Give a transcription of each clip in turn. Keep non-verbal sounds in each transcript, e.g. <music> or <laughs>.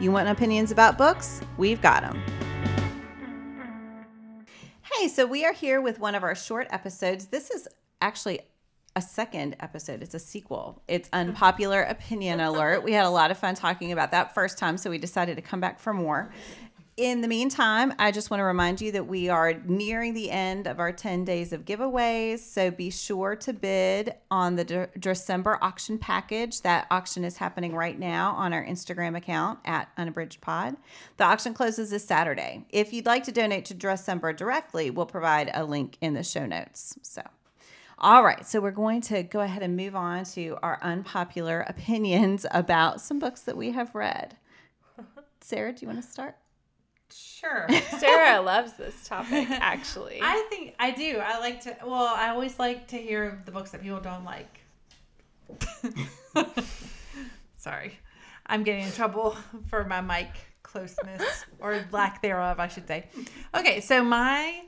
You want opinions about books? We've got them. Hey, so we are here with one of our short episodes. This is actually a second episode. It's a sequel. It's Unpopular Opinion Alert. We had a lot of fun talking about that first time, so we decided to come back for more. In the meantime, I just want to remind you that we are nearing the end of our 10 days of giveaways. So be sure to bid on the De- December auction package. That auction is happening right now on our Instagram account at Unabridged Pod. The auction closes this Saturday. If you'd like to donate to December directly, we'll provide a link in the show notes. So. All right, so we're going to go ahead and move on to our unpopular opinions about some books that we have read. Sarah, do you want to start? Sure. <laughs> Sarah loves this topic, actually. <laughs> I think I do. I like to, well, I always like to hear the books that people don't like. <laughs> Sorry. I'm getting in trouble for my mic closeness or lack thereof, I should say. Okay, so my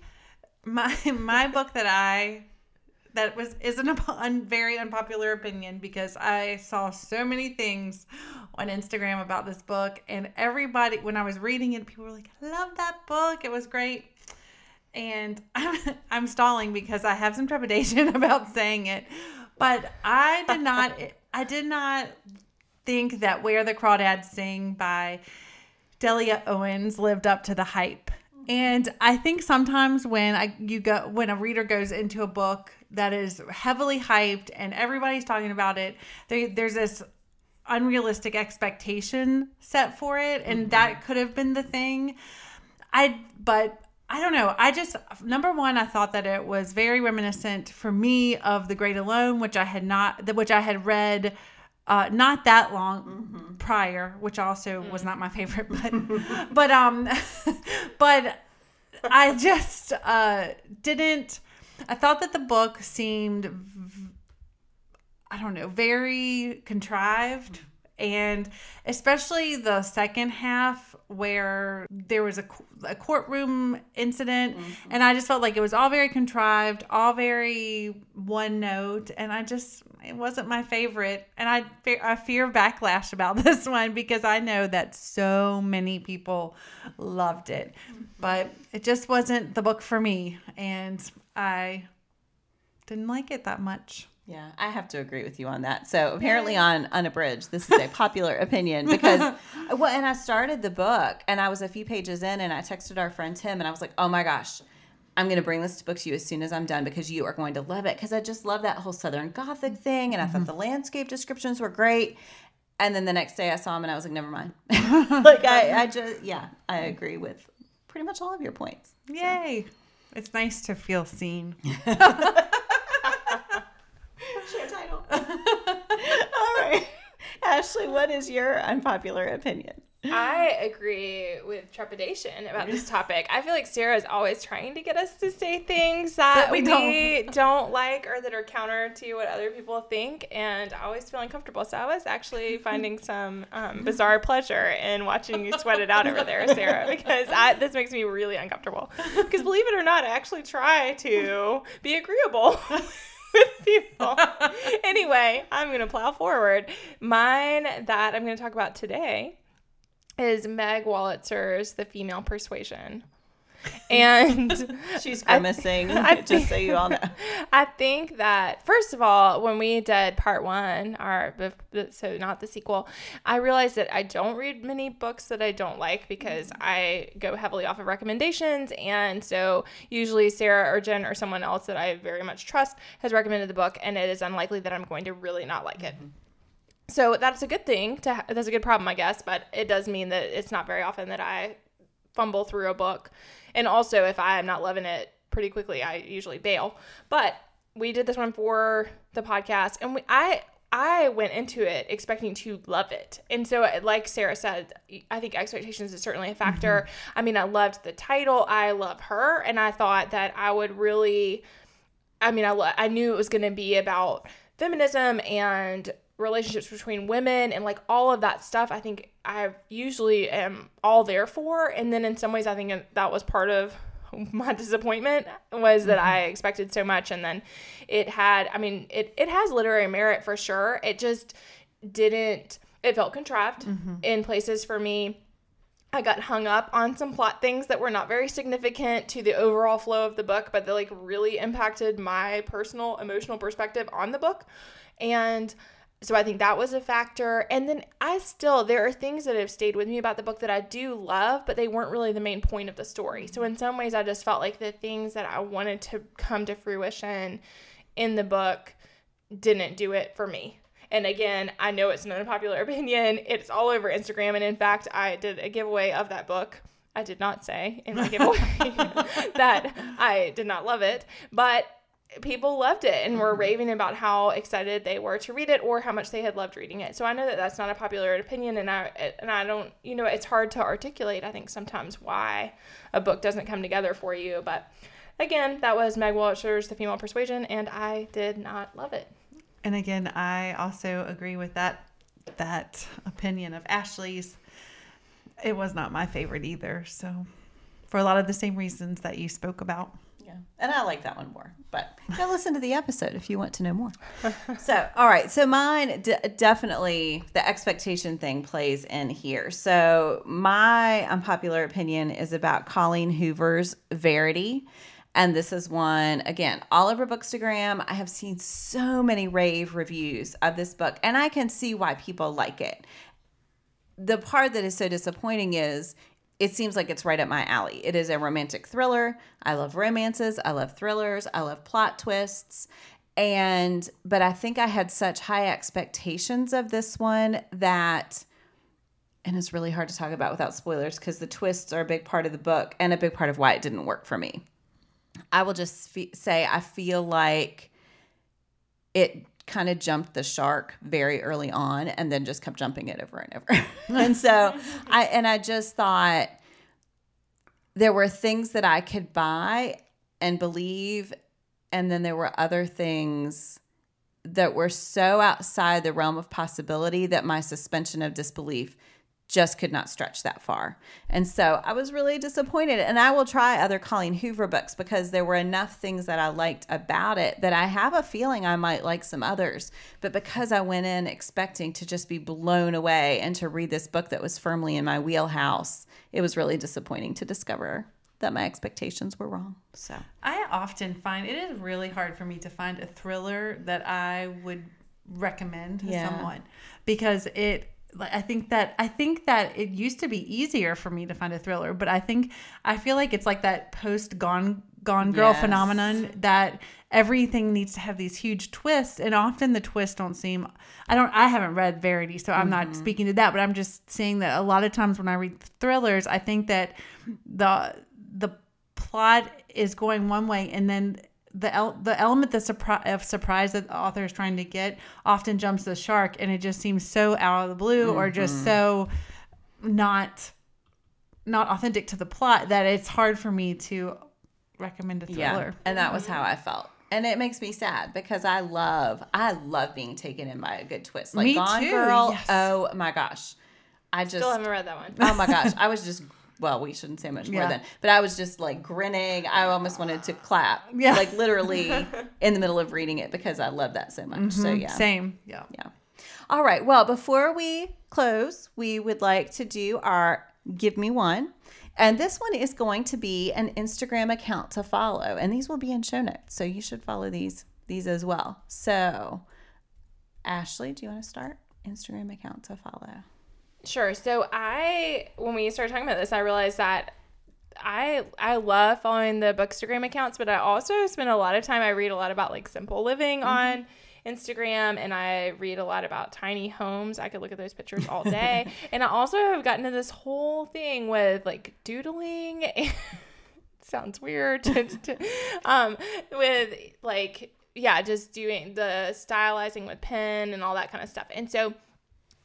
my my book that I that was is an un, very unpopular opinion because I saw so many things on Instagram about this book, and everybody when I was reading it, people were like, "I love that book. It was great." And <laughs> I'm, I'm stalling because I have some trepidation <laughs> about saying it, but I did not. I did not think that "Where the Crawdads Sing" by Delia Owens lived up to the hype. And I think sometimes when I you go when a reader goes into a book that is heavily hyped and everybody's talking about it, there, there's this unrealistic expectation set for it, and mm-hmm. that could have been the thing. I but I don't know. I just number one, I thought that it was very reminiscent for me of The Great Alone, which I had not, which I had read uh, not that long mm-hmm. prior, which also mm-hmm. was not my <laughs> favorite, but <laughs> but um, <laughs> but I just uh, didn't. I thought that the book seemed, I don't know, very contrived, and especially the second half where there was a, a courtroom incident mm-hmm. and i just felt like it was all very contrived all very one note and i just it wasn't my favorite and i i fear backlash about <laughs> this one because i know that so many people loved it mm-hmm. but it just wasn't the book for me and i didn't like it that much yeah, I have to agree with you on that. So apparently on Unabridged, this is a popular <laughs> opinion because <laughs> well, and I started the book and I was a few pages in and I texted our friend Tim and I was like, "Oh my gosh, I'm going to bring this book to you as soon as I'm done because you are going to love it because I just love that whole southern gothic thing and I mm-hmm. thought the landscape descriptions were great." And then the next day I saw him and I was like, "Never mind." <laughs> like I I just yeah, I agree with pretty much all of your points. Yay. So. It's nice to feel seen. Ashley, what is your unpopular opinion? I agree with trepidation about this <laughs> topic. I feel like Sarah is always trying to get us to say things that, that we, don't. <laughs> don't. like or that are counter to what other people think, and I always feel uncomfortable. So I was actually <laughs> finding some um, bizarre pleasure in watching you sweat it out over there, Sarah, because I, this makes me really uncomfortable. Because believe it or not, I actually try to be agreeable. With people. <laughs> anyway, I'm going to plow forward. Mine that I'm going to talk about today is Meg Wolitzer's The Female Persuasion. And <laughs> she's grimacing, <laughs> I, just so you all know. <laughs> I think that, first of all, when we did part one, our so not the sequel, I realized that I don't read many books that I don't like because mm-hmm. I go heavily off of recommendations. And so usually Sarah or Jen or someone else that I very much trust has recommended the book, and it is unlikely that I'm going to really not like it. Mm-hmm. So that's a good thing. To that's a good problem, I guess. But it does mean that it's not very often that I fumble through a book. And also, if I'm not loving it pretty quickly, I usually bail. But we did this one for the podcast, and we, I I went into it expecting to love it. And so, like Sarah said, I think expectations is certainly a factor. Mm-hmm. I mean, I loved the title, I love her, and I thought that I would really, I mean, I, I knew it was going to be about feminism and relationships between women and like all of that stuff i think i usually am all there for and then in some ways i think that was part of <laughs> my disappointment was that I mm-hmm. expected so much and then it had I mean it it has literary merit for sure. It just didn't it felt contrived mm-hmm. in places for me. I got hung up on some plot things that were not very significant to the overall flow of the book, but they like really impacted my personal emotional perspective on the book. And so I think that was a factor. And then I still, there are things that have stayed with me about the book that I do love, but they weren't really the main point of the story. So in some ways, I just felt like the things that I wanted to come to fruition in the book didn't do it for me. And again, I know it's an unpopular <laughs> opinion. It's all over Instagram. And in fact, I did a giveaway of that book. I did not say in my giveaway <laughs> <laughs> that I did not love it, but people loved it and were mm-hmm. raving about how excited they were to read it or how much they had loved reading it. So I know that that's not a popular opinion and I and I don't, you know, it's hard to articulate I think sometimes why a book doesn't come together for you, but again, that was Meg Wolitzer's The Female Persuasion and I did not love it. And again, I also agree with that that opinion of Ashley's. It was not my favorite either. So for a lot of the same reasons that you spoke about. Yeah. And I like that one more, but go listen to the episode if you want to know more. <laughs> so, all right. So, mine d- definitely the expectation thing plays in here. So, my unpopular opinion is about Colleen Hoover's Verity. And this is one, again, all over Bookstagram. I have seen so many rave reviews of this book, and I can see why people like it. The part that is so disappointing is it seems like it's right up my alley. It is a romantic thriller. I love romances, I love thrillers, I love plot twists. And but I think I had such high expectations of this one that and it's really hard to talk about without spoilers because the twists are a big part of the book and a big part of why it didn't work for me. I will just fe- say I feel like it kind of jumped the shark very early on and then just kept jumping it over and over. <laughs> and so I and I just thought there were things that I could buy and believe and then there were other things that were so outside the realm of possibility that my suspension of disbelief just could not stretch that far. And so I was really disappointed. And I will try other Colleen Hoover books because there were enough things that I liked about it that I have a feeling I might like some others. But because I went in expecting to just be blown away and to read this book that was firmly in my wheelhouse, it was really disappointing to discover that my expectations were wrong. So I often find it is really hard for me to find a thriller that I would recommend to yeah. someone because it I think that I think that it used to be easier for me to find a thriller, but I think I feel like it's like that post gone gone girl yes. phenomenon that everything needs to have these huge twists and often the twists don't seem I don't I haven't read Verity so I'm mm-hmm. not speaking to that but I'm just saying that a lot of times when I read thrillers I think that the the plot is going one way and then the el- the element the surpri- of surprise that the author is trying to get often jumps the shark and it just seems so out of the blue mm-hmm. or just mm-hmm. so not not authentic to the plot that it's hard for me to recommend a thriller. Yeah, and that was how I felt. And it makes me sad because I love I love being taken in by a good twist. Like me Gone too. Girl. Yes. Oh my gosh. I just still haven't read that one. oh my gosh. I was just <laughs> well, we shouldn't say much more yeah. then. But I was just like grinning. I almost wanted to clap. Yeah. Like literally <laughs> in the middle of reading it because I love that so much. Mm-hmm. So yeah. Same. Yeah. Yeah. All right. Well, before we close, we would like to do our give me one. And this one is going to be an Instagram account to follow. And these will be in show notes. So you should follow these these as well. So Ashley, do you want to start? Instagram account to follow. Sure. So I, when we started talking about this, I realized that I I love following the Bookstagram accounts, but I also spend a lot of time. I read a lot about like simple living mm-hmm. on Instagram, and I read a lot about tiny homes. I could look at those pictures all day, <laughs> and I also have gotten into this whole thing with like doodling. <laughs> sounds weird. um, with like yeah, just doing the stylizing with pen and all that kind of stuff. And so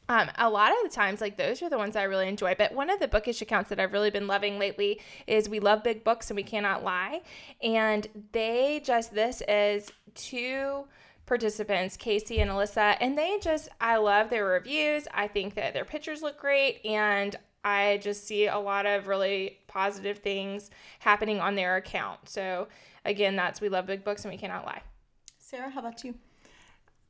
um, a lot of the times, like those are the ones I really enjoy. But one of the bookish accounts that I've really been loving lately is We Love Big Books and We Cannot Lie. And they just, this is two participants, Casey and Alyssa, and they just, I love their reviews. I think that their pictures look great. And I just see a lot of really positive things happening on their account. So, again, that's We Love Big Books and We Cannot Lie. Sarah, how about you?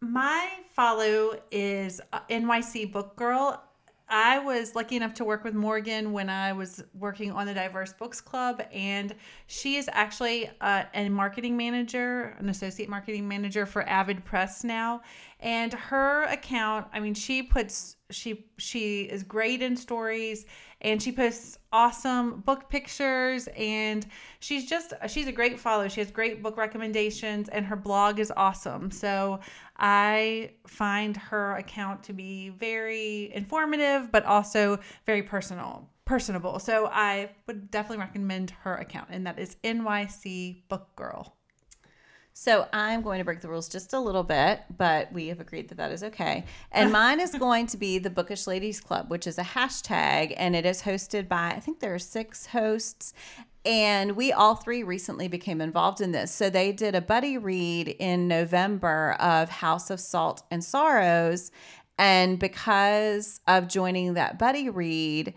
My follow is uh, NYC Book Girl. I was lucky enough to work with Morgan when I was working on the Diverse Books Club, and she is actually uh, a marketing manager, an associate marketing manager for Avid Press now. And her account, I mean, she puts she she is great in stories and she posts awesome book pictures and she's just she's a great follow she has great book recommendations and her blog is awesome so i find her account to be very informative but also very personal personable so i would definitely recommend her account and that is nyc book girl so I'm going to break the rules just a little bit, but we have agreed that that is okay. And <laughs> mine is going to be the Bookish Ladies Club, which is a hashtag, and it is hosted by I think there are six hosts. And we all three recently became involved in this. So they did a buddy read in November of House of Salt and Sorrows. And because of joining that buddy read,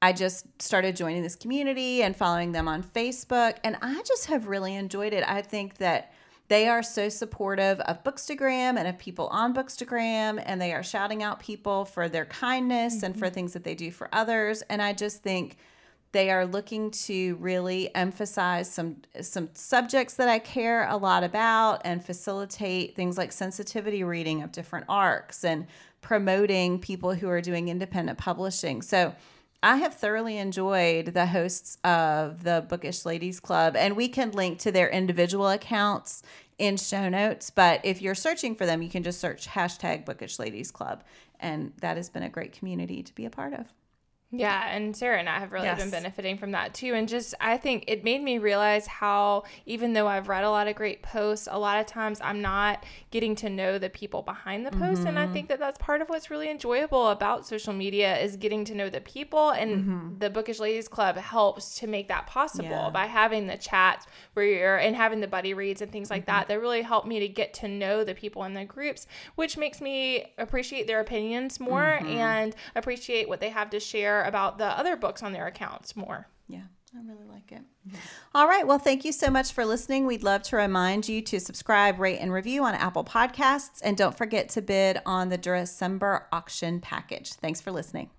I just started joining this community and following them on Facebook. And I just have really enjoyed it. I think that they are so supportive of Bookstagram and of people on Bookstagram, and they are shouting out people for their kindness mm-hmm. and for mm-hmm. things that they do for others. And I just think they are looking to really emphasize some some subjects that I care a lot about and facilitate things like sensitivity reading of different arcs and promoting people who are doing independent publishing. So I have thoroughly enjoyed the hosts of the Bookish Ladies Club, and we can link to their individual accounts in show notes. But if you're searching for them, you can just search hashtag Bookish Ladies Club, and that has been a great community to be a part of. Yeah, and Sarah and I have really yes. been benefiting from that too. And just, I think it made me realize how, even though I've read a lot of great posts, a lot of times I'm not getting to know the people behind the post. Mm-hmm. And I mm-hmm. think that that's part of what's really enjoyable about social media is getting to know the people. And mm-hmm. the Bookish Ladies Club helps to make that possible yeah. by having the chats where you're and having the buddy reads and things like mm-hmm. that. That really help me to get to know the people in the groups, which makes me appreciate their opinions more mm-hmm. and appreciate what they have to share about the other books on their accounts more. Yeah. I really like it. All right. Well, thank you so much for listening. We'd love to remind you to subscribe, rate, and review on Apple Podcasts. And don't forget to bid on the December auction package. Thanks for listening.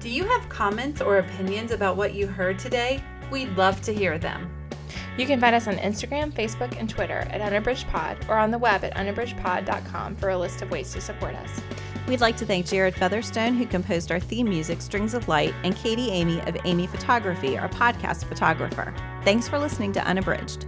Do you have comments or opinions about what you heard today? We'd love to hear them. You can find us on Instagram, Facebook, and Twitter at UnabridgedPod or on the web at unabridgedpod.com for a list of ways to support us. We'd like to thank Jared Featherstone, who composed our theme music, Strings of Light, and Katie Amy of Amy Photography, our podcast photographer. Thanks for listening to Unabridged.